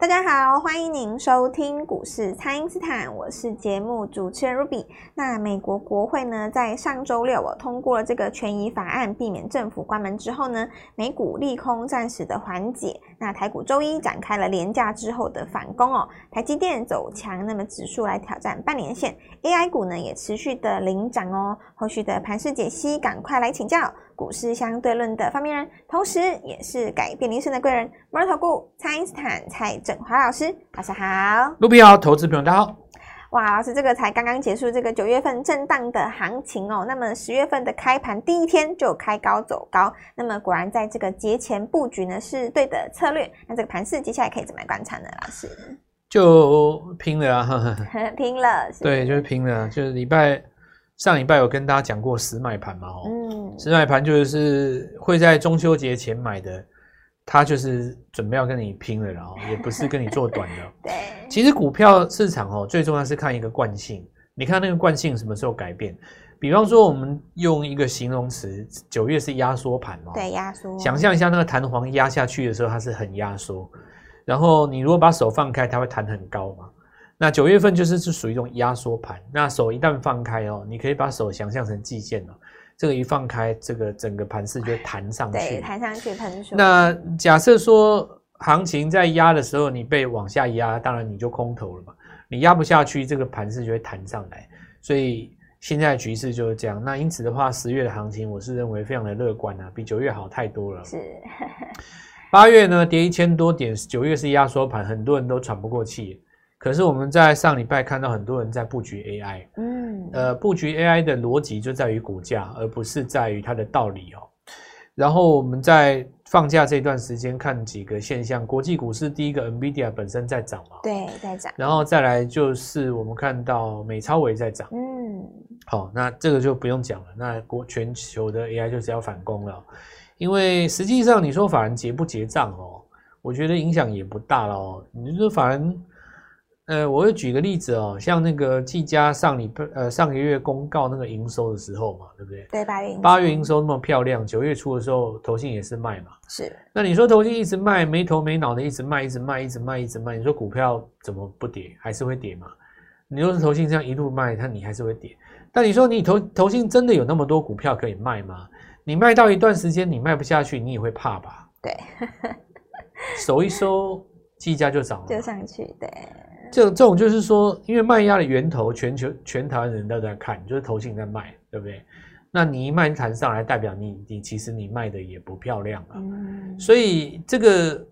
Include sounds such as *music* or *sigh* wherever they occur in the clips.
大家好，欢迎您收听股市蔡因斯坦，我是节目主持人 Ruby。那美国国会呢，在上周六我通过了这个权益法案，避免政府关门之后呢，美股利空暂时的缓解。那台股周一展开了连假之后的反攻哦，台积电走强，那么指数来挑战半年线，AI 股呢也持续的领涨哦。后续的盘势解析，赶快来请教。股市相对论的发明人，同时也是改变人生的贵人——摩尔投顾蔡因斯坦蔡振华老师，早上好，卢比好，投资朋友大家好。哇，老师，这个才刚刚结束这个九月份震荡的行情哦，那么十月份的开盘第一天就开高走高，那么果然在这个节前布局呢是对的策略。那这个盘势接下来可以怎么观察呢？老师就拼了啊，呵呵 *laughs* 拼了，对，就是拼了，就是礼拜。上礼拜有跟大家讲过死买盘嘛？哦，嗯，死买盘就是会在中秋节前买的，他就是准备要跟你拼了，然后 *laughs* 也不是跟你做短的。*laughs* 对，其实股票市场哦，最重要是看一个惯性。你看那个惯性什么时候改变？比方说，我们用一个形容词，九月是压缩盘嘛？对，压缩。想象一下那个弹簧压下去的时候，它是很压缩，然后你如果把手放开，它会弹很高嘛。那九月份就是是属于一种压缩盘，那手一旦放开哦，你可以把手想象成季线哦，这个一放开，这个整个盘势就会弹上去，对，弹上去喷出。那假设说行情在压的时候，你被往下压，当然你就空头了嘛，你压不下去，这个盘势就会弹上来。所以现在的局势就是这样。那因此的话，十月的行情我是认为非常的乐观啊，比九月好太多了。是。八月呢跌一千多点，九月是压缩盘，很多人都喘不过气。可是我们在上礼拜看到很多人在布局 AI，嗯，呃，布局 AI 的逻辑就在于股价，而不是在于它的道理哦。然后我们在放假这段时间看几个现象，国际股市第一个 NVIDIA 本身在涨嘛，对，在涨。然后再来就是我们看到美超微在涨，嗯，好，那这个就不用讲了。那国全球的 AI 就是要反攻了，因为实际上你说法人结不结账哦，我觉得影响也不大了哦。你说法人。呃，我会举个例子哦，像那个技嘉上礼拜呃上个月公告那个营收的时候嘛，对不对？对，八月八月营收那么漂亮，九月初的时候投信也是卖嘛。是。那你说投信一直卖，没头没脑的一直卖，一直卖，一直卖，一直卖，你说股票怎么不跌？还是会跌嘛？你说是投信这样一路卖，它你还是会跌。但你说你投投信真的有那么多股票可以卖吗？你卖到一段时间你卖不下去，你也会怕吧？对。手一收，技嘉就涨了，就上去，对。这这种就是说，因为卖压的源头，全球全台湾人都在看，就是投信在卖，对不对？那你一卖弹上来，代表你你其实你卖的也不漂亮啊。嗯。所以这个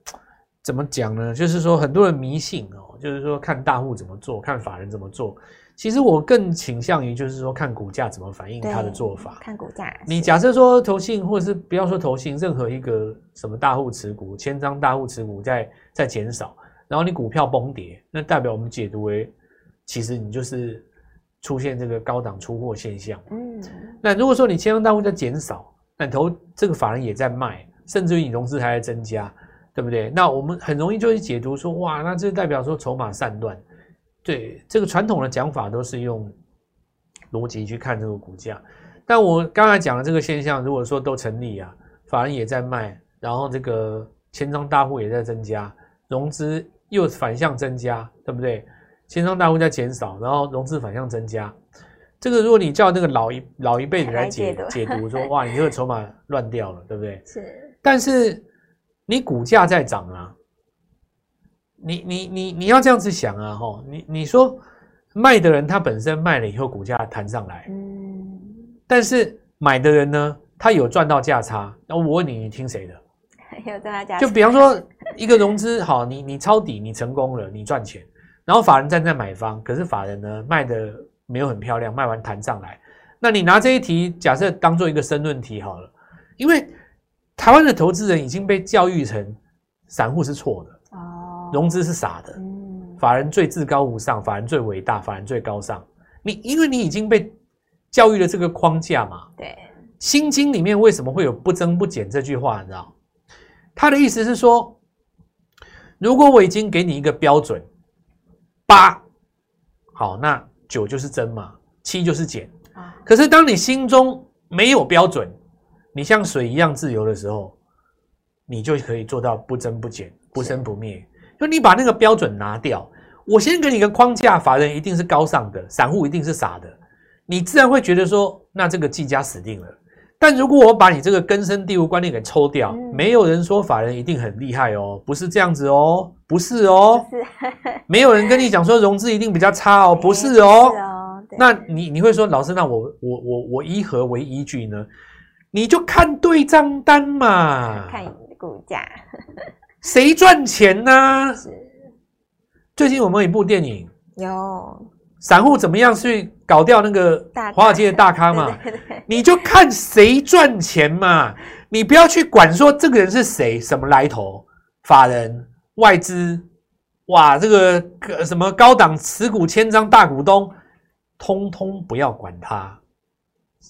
怎么讲呢？就是说很多人迷信哦，就是说看大户怎么做，看法人怎么做。其实我更倾向于就是说看股价怎么反映他的做法。看股价。你假设说投信，或者是不要说投信，任何一个什么大户持股，千张大户持股在在减少。然后你股票崩跌，那代表我们解读为，其实你就是出现这个高档出货现象。嗯，那如果说你千张大户在减少，那投这个法人也在卖，甚至于你融资还在增加，对不对？那我们很容易就会解读说，哇，那这代表说筹码散乱。对，这个传统的讲法都是用逻辑去看这个股价。但我刚才讲的这个现象，如果说都成立啊，法人也在卖，然后这个千张大户也在增加，融资。又反向增加，对不对？千商大户在减少，然后融资反向增加。这个如果你叫那个老一老一辈的来解来解读，说 *laughs* 哇，你这个筹码乱掉了，对不对？是。但是你股价在涨啊，你你你你要这样子想啊，吼，你你说卖的人他本身卖了以后股价弹上来，嗯，但是买的人呢，他有赚到价差。那我问你，你听谁的？就比方说。一个融资好，你你抄底，你成功了，你赚钱，然后法人站在买方，可是法人呢卖的没有很漂亮，卖完弹上来，那你拿这一题假设当做一个申论题好了，因为台湾的投资人已经被教育成散户是错的哦，融资是傻的，嗯，法人最至高无上，法人最伟大，法人最高尚，你因为你已经被教育了这个框架嘛，对，心经里面为什么会有不增不减这句话，你知道？他的意思是说。如果我已经给你一个标准，八，好，那九就是真嘛，七就是减。可是当你心中没有标准，你像水一样自由的时候，你就可以做到不增不减、不生不灭。就你把那个标准拿掉，我先给你一个框架，法人一定是高尚的，散户一定是傻的，你自然会觉得说，那这个技嘉死定了。但如果我把你这个根深蒂固观念给抽掉，嗯、没有人说法人一定很厉害哦，不是这样子哦，不是哦，是。没有人跟你讲说融资一定比较差哦，*laughs* 不是哦，是哦，那你你会说老师，那我我我我以何为依据呢？你就看对账单嘛，看你的股价，谁赚钱呢、最近我们有一部电影？有。散户怎么样去搞掉那个华尔街的大咖嘛？*laughs* 对对对，你就看谁赚钱嘛，你不要去管说这个人是谁，什么来头，法人、外资，哇，这个什么高档持股千张大股东，通通不要管他。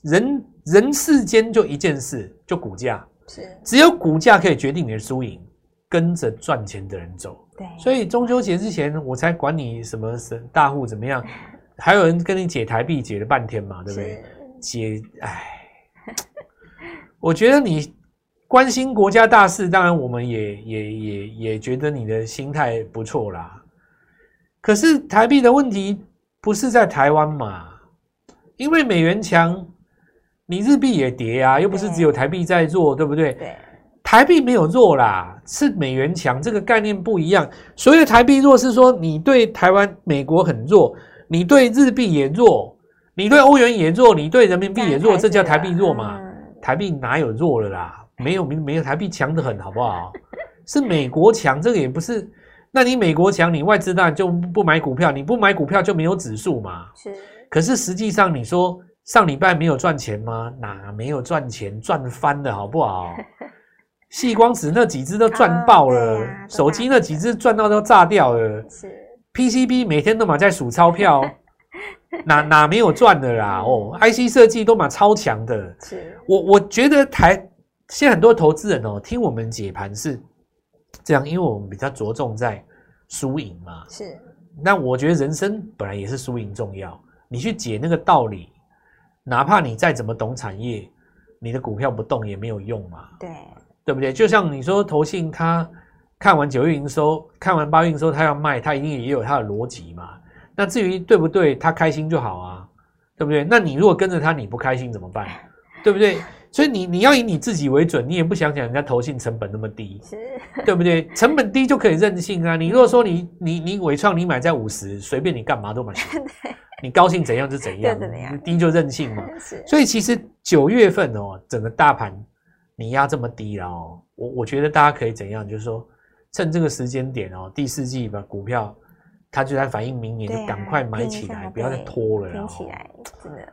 人人世间就一件事，就股价，是只有股价可以决定你的输赢，跟着赚钱的人走。对，所以中秋节之前我才管你什么神大户怎么样，*laughs* 还有人跟你解台币解了半天嘛，对不对？解，哎，我觉得你关心国家大事，当然我们也也也也觉得你的心态不错啦。可是台币的问题不是在台湾嘛？因为美元强，你日币也跌啊，又不是只有台币在做，对不对？对。台币没有弱啦，是美元强，这个概念不一样。所谓的台币弱，是说你对台湾、美国很弱，你对日币也弱，你对欧元也弱，你对人民币也弱，这叫台币弱嘛？台币哪有弱了啦？没有，没有台币强得很，好不好？是美国强，这个也不是。那你美国强，你外资当然就不买股票，你不买股票就没有指数嘛？是。可是实际上，你说上礼拜没有赚钱吗？哪没有赚钱，赚翻了，好不好？*laughs* 矽光子那几只都赚爆了，啊啊、手机那几只赚到都炸掉了。是 PCB 每天都嘛在数钞票，*laughs* 哪哪没有赚的啦？哦，IC 设计都嘛超强的。是，我我觉得台现在很多投资人哦，听我们解盘是这样，因为我们比较着重在输赢嘛。是，那我觉得人生本来也是输赢重要。你去解那个道理，哪怕你再怎么懂产业，你的股票不动也没有用嘛。对。对不对？就像你说，投信他看完九月营收，看完八月营收，他要卖，他一定也有他的逻辑嘛。那至于对不对，他开心就好啊，对不对？那你如果跟着他，你不开心怎么办？对不对？所以你你要以你自己为准，你也不想想人家投信成本那么低，*laughs* 对不对？成本低就可以任性啊。你如果说你你你伟创你买在五十，随便你干嘛都买，*laughs* 你高兴怎样就怎样，低就任性嘛。所以其实九月份哦，整个大盘。你压这么低了哦，我我觉得大家可以怎样，就是说趁这个时间点哦，第四季把股票它就在反映明年，就赶快买起来，不要再拖了。拼起来，真的。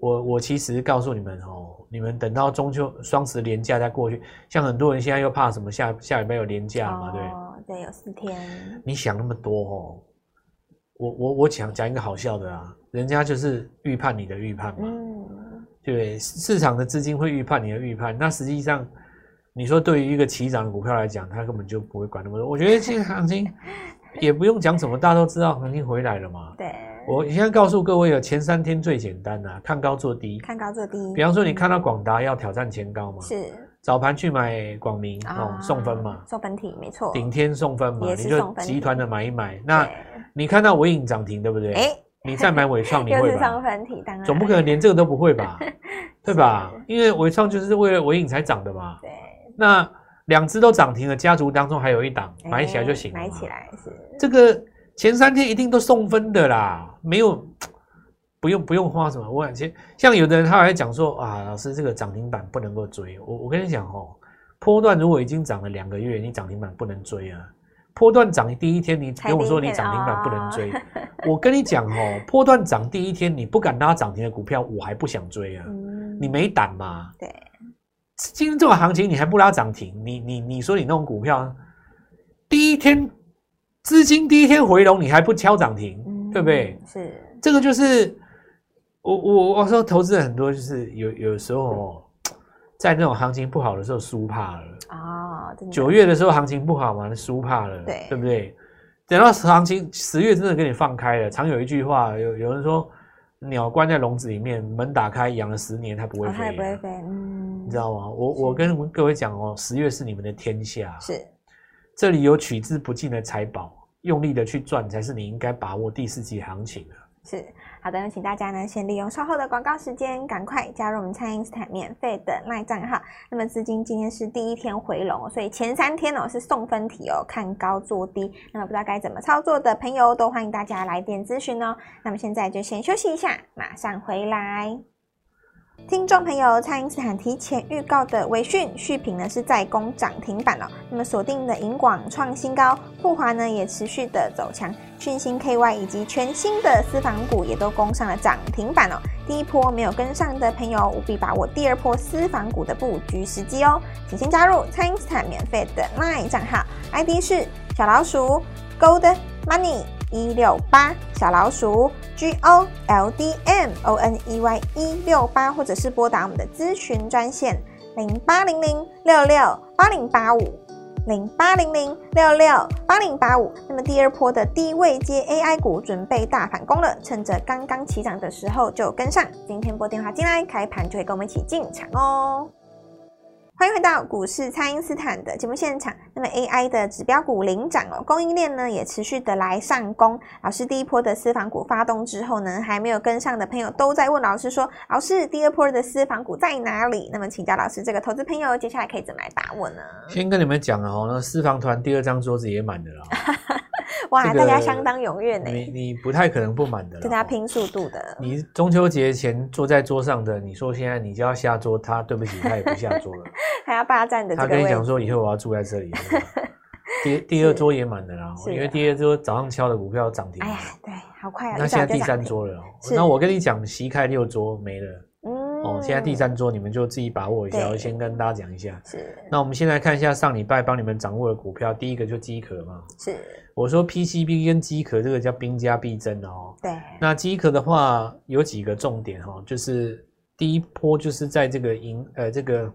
我我其实告诉你们哦，你们等到中秋双十连假再过去，像很多人现在又怕什么下下礼拜有连假嘛，对对，有四天。你想那么多哦，我我我讲讲一个好笑的啊，人家就是预判你的预判嘛。嗯。对，市场的资金会预判你的预判，那实际上，你说对于一个起涨的股票来讲，它根本就不会管那么多。我觉得现在行情 *laughs* 也不用讲什么，大家都知道行情回来了嘛。对，我现在告诉各位了，前三天最简单啊，看高做低，看高做低。比方说，你看到广达要挑战前高嘛？是。早盘去买广明哦，送分嘛，送分题没错。顶天送分嘛，你就集团的买一买。那你看到尾影涨停对不对？哎。你再买伟创，你会吧？总不可能连这个都不会吧？*laughs* 对吧？因为伟创就是为了伟影才涨的嘛。对。那两只都涨停了，家族当中还有一档，买起来就行了。买起来是。这个前三天一定都送分的啦，没有不用不用花什么。我感觉像有的人他还讲说啊，老师这个涨停板不能够追。我我跟你讲哦，波段如果已经涨了两个月，你涨停板不能追啊。波段涨第一天，你跟我说你涨停板不能追，我跟你讲哦，波段涨第一天你不敢拉涨停的股票，我还不想追啊，你没胆嘛？对，今天这种行情你还不拉涨停，你你你说你那种股票，第一天资金第一天回笼，你还不敲涨停，对不对？是，这个就是我我我说投资人很多就是有有时候。在那种行情不好的时候输怕了啊！九月的时候行情不好嘛，输怕了，对。对不对？等到行情十月真的给你放开了，常有一句话，有有人说，鸟关在笼子里面，门打开养了十年，它不会飞，它也不会飞，嗯，你知道吗？我我跟各位讲哦，十月是你们的天下，是。这里有取之不尽的财宝，用力的去赚才是你应该把握第四季行情的。是好的，那请大家呢先利用稍后的广告时间，赶快加入我们蔡因斯坦免费的赖账号。那么资金今天是第一天回笼，所以前三天哦是送分题哦，看高做低。那么不知道该怎么操作的朋友，都欢迎大家来电咨询哦。那么现在就先休息一下，马上回来。听众朋友，蔡因斯坦提前预告的微讯续品呢是在攻涨停板哦。那么锁定的银广创新高，富华呢也持续的走强，讯芯 KY 以及全新的私房股也都攻上了涨停板哦。第一波没有跟上的朋友，务必把握第二波私房股的布局时机哦。请先加入蔡因斯坦免费的 LINE 账号，ID 是小老鼠 Gold Money。一六八小老鼠 G O L D M O N E Y 一六八，或者是拨打我们的咨询专线零八零零六六八零八五零八零零六六八零八五。那么第二波的低位接 AI 股准备大反攻了，趁着刚刚起涨的时候就跟上。今天拨电话进来，开盘就会跟我们一起进场哦。欢迎回到股市，蔡因斯坦的节目现场。那么 AI 的指标股领涨哦，供应链呢也持续的来上攻。老师第一波的私房股发动之后呢，还没有跟上的朋友都在问老师说：“老师，第二波的私房股在哪里？”那么请教老师，这个投资朋友接下来可以怎么来把握呢？先跟你们讲哦，那私房团第二张桌子也满的啦。哇，这个、大家相当踊跃呢。你你不太可能不满的，跟大家拼速度的。你中秋节前坐在桌上的，你说现在你就要下桌，他对不起，他也不下桌了，*laughs* 还要霸占的。他跟你讲说，以后我要住在这里。*laughs* 第第二桌也满的啦，因为第二桌早上敲的股票涨停。哎呀，对，好快啊！那现在第三桌了，那我跟你讲，席开六桌没了。哦，现在第三桌你们就自己把握一下，我先跟大家讲一下。是。那我们现在看一下上礼拜帮你们掌握的股票，第一个就机壳嘛。是。我说 PCB 跟机壳这个叫兵家必争的哦。对。那机壳的话有几个重点哈，就是第一波就是在这个银呃这个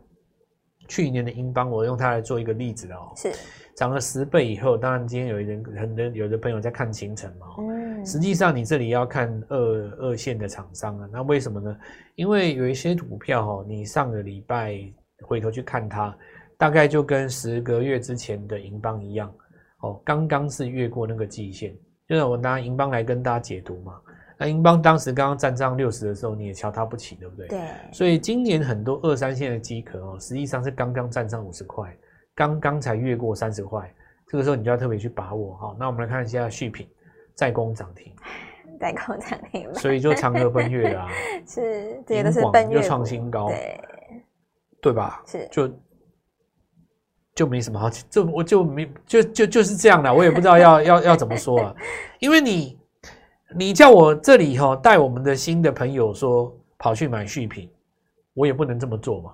去年的英邦，我用它来做一个例子哦。是。涨了十倍以后，当然今天有人很多有的朋友在看行程嘛。嗯。实际上你这里要看二二线的厂商啊，那为什么呢？因为有一些股票哦，你上个礼拜回头去看它，大概就跟十个月之前的银邦一样。哦，刚刚是越过那个季线，就是我拿银邦来跟大家解读嘛。那银邦当时刚刚站上六十的时候，你也瞧它不起，对不对？对。所以今年很多二三线的机壳哦，实际上是刚刚站上五十块，刚刚才越过三十块，这个时候你就要特别去把握哈。那我们来看一下续品，再攻涨停，再攻涨停，所以就长河奔月啊，*laughs* 是，这些都是奔月，又创新高，对，对吧？是，就。就没什么好，就我就没就就就是这样的，我也不知道要 *laughs* 要要怎么说啊，因为你你叫我这里哈带我们的新的朋友说跑去买续品，我也不能这么做嘛，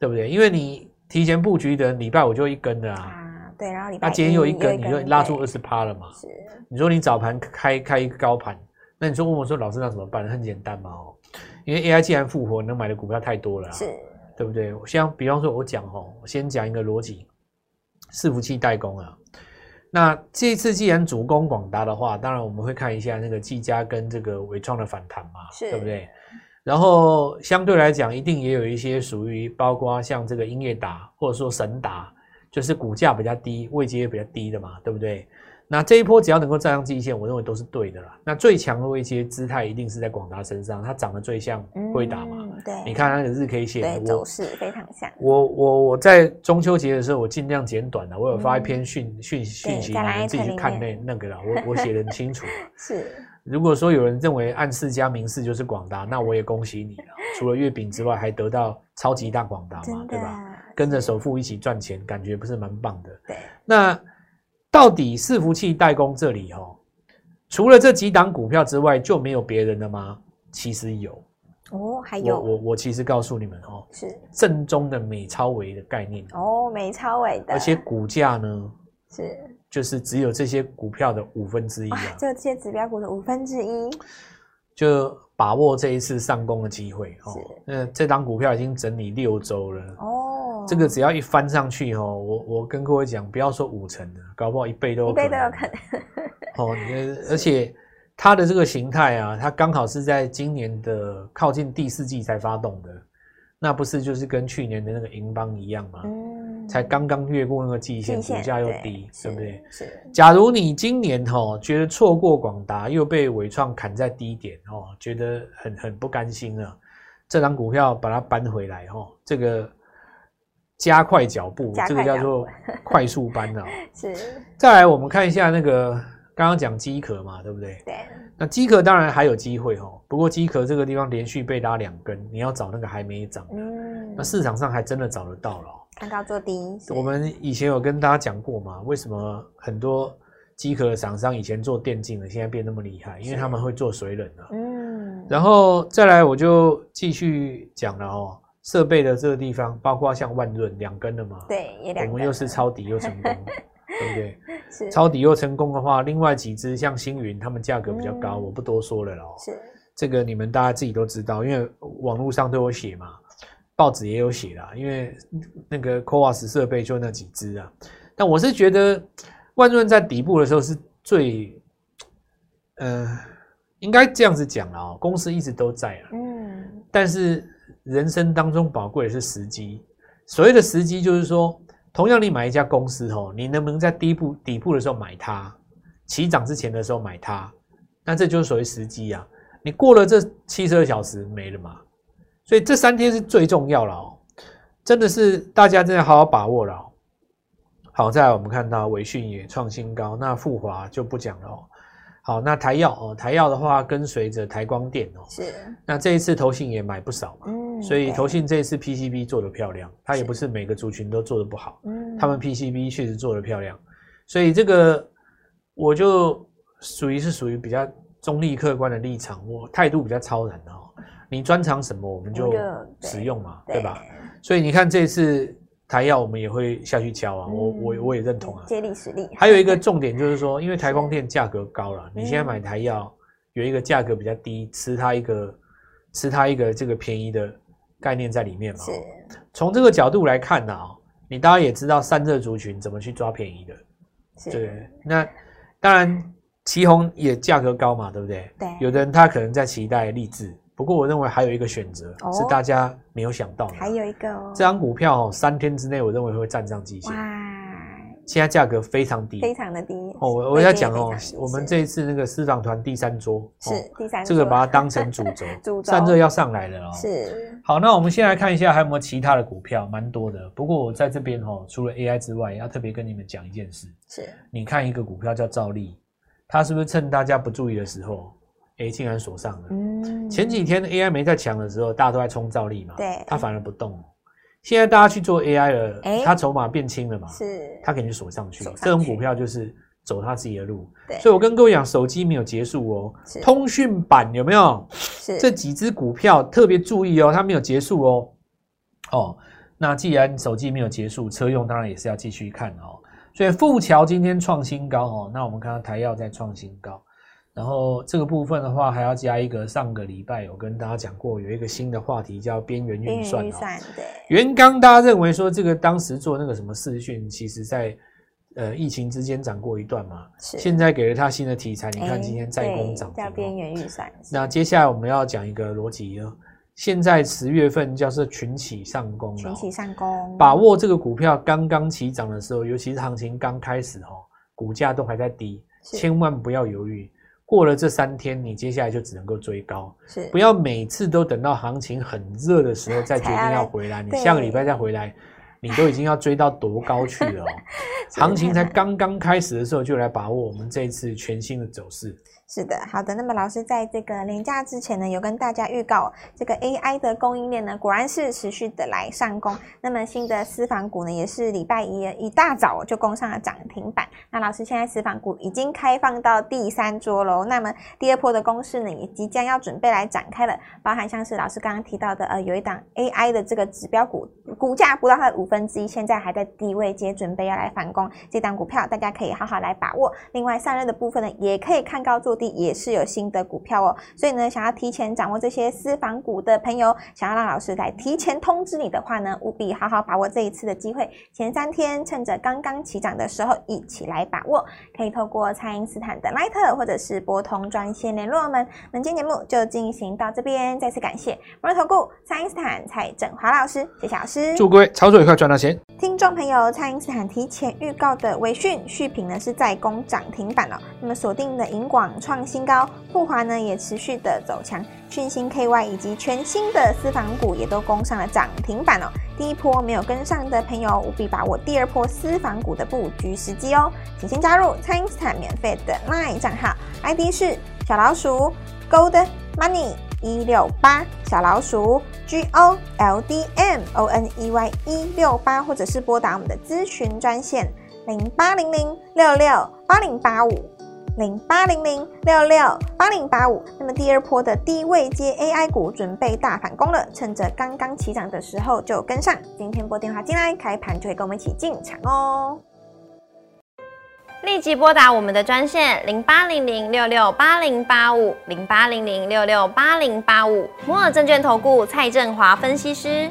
对不对？因为你提前布局的礼拜我就一根的啊，啊对，然后礼拜那今天又一根，你就拉出二十趴了嘛，是，你说你早盘开开一个高盘，那你说问我说老师那怎么办？很简单嘛哦，因为 AI 既然复活，能买的股票太多了，是。对不对？像比方说，我讲哈，我先讲一个逻辑，伺服器代工啊。那这一次既然主攻广达的话，当然我们会看一下那个技嘉跟这个纬创的反弹嘛，是对不对？然后相对来讲，一定也有一些属于包括像这个英业达或者说神达，就是股价比较低、位阶也比较低的嘛，对不对？那这一波只要能够站上季线，我认为都是对的啦。那最强的位阶姿态一定是在广达身上，它长得最像辉达嘛。嗯、对，你看它的日 K 线，对，走势非常像。我我我在中秋节的时候，我尽量简短的，我有发一篇讯讯讯息，你们自己去看那那个啦。我我写得很清楚。*laughs* 是，如果说有人认为暗示加明示就是广达，那我也恭喜你了。除了月饼之外，还得到超级大广达嘛，对吧？跟着首富一起赚钱，感觉不是蛮棒的。对，那。到底伺服器代工这里哦，除了这几档股票之外，就没有别人了吗？其实有哦，还有我我我其实告诉你们哦，是正宗的美超维的概念哦，美超维的，而且股价呢是就是只有这些股票的五分之一啊，就这些指标股的五分之一，就把握这一次上攻的机会哦。那这档股票已经整理六周了哦。这个只要一翻上去哦，我我跟各位讲，不要说五成的，搞不好一倍都。一倍都有可能。哦，*laughs* 而且它的这个形态啊，它刚好是在今年的靠近第四季才发动的，那不是就是跟去年的那个银邦一样吗？嗯。嗯，才刚刚越过那个季线，股价又低，对，不对？是。假如你今年哦觉得错过广达，又被伟创砍在低点哦，觉得很很不甘心了，这张股票把它搬回来哦，这个加快脚步，步，这个叫做 *laughs* 快速搬啊。*laughs* 是。再来，我们看一下那个。刚刚讲机壳嘛，对不对？对。那机壳当然还有机会哦，不过机壳这个地方连续被拉两根，你要找那个还没涨。嗯。那市场上还真的找得到了。看高做低。我们以前有跟大家讲过嘛，为什么很多机壳的厂商以前做电竞的，现在变那么厉害？因为他们会做水冷的。嗯。然后再来，我就继续讲了哦，设备的这个地方，包括像万润两根的嘛。对，也两根。我们又是抄底又成功。*laughs* 对不对？是抄底又成功的话，另外几只像星云，他们价格比较高，嗯，我不多说了咯。是这个你们大家自己都知道，因为网络上都有写嘛，报纸也有写啦。因为那个 CoWoS 设备就那几只啊。但我是觉得万润在底部的时候是最，呃，应该这样子讲了哦。公司一直都在啊，嗯。但是人生当中宝贵的是时机，所谓的时机就是说。同样，你买一家公司哦，你能不能在底部底部的时候买它，起涨之前的时候买它，那这就是所谓时机啊。你过了这七十二小时没了嘛，所以这三天是最重要了哦，真的是大家真的好好把握了。好，再来我们看到纬讯也创新高，那富华就不讲了哦。好，那台药哦，台药的话跟随着台光电哦，是。那这一次投信也买不少嘛，嗯，所以投信这一次 PCB 做的漂亮，它也不是每个族群都做的不好，嗯，他们 PCB 确实做的漂亮，所以这个我就属于是属于比较中立客观的立场，我态度比较超然的哦。你专长什么，我们就使用嘛，对，对吧？所以你看这次。台药我们也会下去敲啊，我我我也认同啊，接力实力。还有一个重点就是说，因为台光电价格高了，你现在买台药有一个价格比较低，吃它一个吃它一个这个便宜的概念在里面嘛。是。从这个角度来看呢，啊，你大家也知道散热族群怎么去抓便宜的，是。对。那当然，奇鋐也价格高嘛，对不对？对。有的人他可能在期待力智。不过我认为还有一个选择、哦、是大家没有想到的，还有一个哦，这张股票哦，三天之内我认为会站上季线。哇，现在价格非常低，非常的低哦。我我要讲哦，我们这一次那个私房团第三桌是第三，这个把它 *laughs* 当成主轴，*laughs* 主轴散热要上来了哦。是，好，那我们先来看一下还有没有其他的股票，蛮多的。不过我在这边哦，除了 AI 之外，要特别跟你们讲一件事，是，你看一个股票叫兆利，它是不是趁大家不注意的时候？哎，竟然锁上了。嗯，前几天 AI 没在强的时候，大家都在冲造力嘛，对，它反而不动。现在大家去做 AI 了，它筹码变轻了嘛，是，它肯定锁上去。这种股票就是走它自己的路。对，所以我跟各位讲，手机没有结束哦，通讯版有没有？是，这几只股票特别注意哦，它没有结束哦。哦，那既然手机没有结束，车用当然也是要继续看哦。所以富桥今天创新高哦，那我们看到台药在创新高。然后这个部分的话，还要加一个上个礼拜有跟大家讲过，有一个新的话题叫边缘运算。边缘运算，对。原刚大家认为说这个当时做那个什么视讯，其实在呃疫情之间涨过一段嘛。是。现在给了他新的题材，你看今天再攻涨停。叫边缘运算。那接下来我们要讲一个逻辑哦。现在十月份叫做群起上攻了。群起上攻。把握这个股票刚刚起涨的时候，尤其是行情刚开始哦，股价都还在低，千万不要犹豫。过了这三天，你接下来就只能够追高，是不要每次都等到行情很热的时候再决定要回来。你下个礼拜再回来，你都已经要追到多高去了哦。*laughs* 行情才刚刚开始的时候，就来把握我们这一次全新的走势。是的，好的。那么老师在这个连假之前呢，有跟大家预告这个 AI 的供应链呢，果然是持续的来上攻。那么新的私房股呢，也是礼拜一一大早就攻上了涨停板。那老师现在私房股已经开放到第三桌喽。那么第二波的攻势呢，也即将要准备来展开了，包含像是老师刚刚提到的，呃，有一档 AI 的这个指标股，股价不到它的五分之一，现在还在低位接，准备要来反攻。这档股票大家可以好好来把握。另外散热的部分呢，也可以看高做。也是有新的股票哦，所以呢，想要提前掌握这些私房股的朋友，想要让老师来提前通知你的话呢，务必好好把握这一次的机会。前三天趁着刚刚起涨的时候，一起来把握，可以透过蔡因斯坦的 Line 或者是拨通专线联络我们。本期节目就进行到这边，再次感谢摩尔投顾蔡因斯坦蔡振华老师，谢谢老师。祝各位操作愉快，赚到钱。听众朋友，蔡因斯坦提前预告的微讯续品呢是在攻涨停板哦。那么锁定的银广创新高，富华呢也持续的走强，讯芯 KY 以及全新的私房股也都攻上了涨停板哦。第一波没有跟上的朋友，务必把握第二波私房股的布局时机哦。请先加入蔡因斯坦免费的 LINE 账号，ID 是小老鼠 Gold Money。一六八小老鼠 G O L D M O N E Y 一六八，或者是拨打我们的咨询专线零八零零六六八零八五零八零零六六八零八五。那么第二波的低位接 AI 股准备大反攻了，趁着刚刚起涨的时候就跟上。今天拨电话进来，开盘就会跟我们一起进场哦。立即拨打我们的专线零八零零六六八零八五零八零零六六八零八五摩尔证券投顾蔡振华分析师。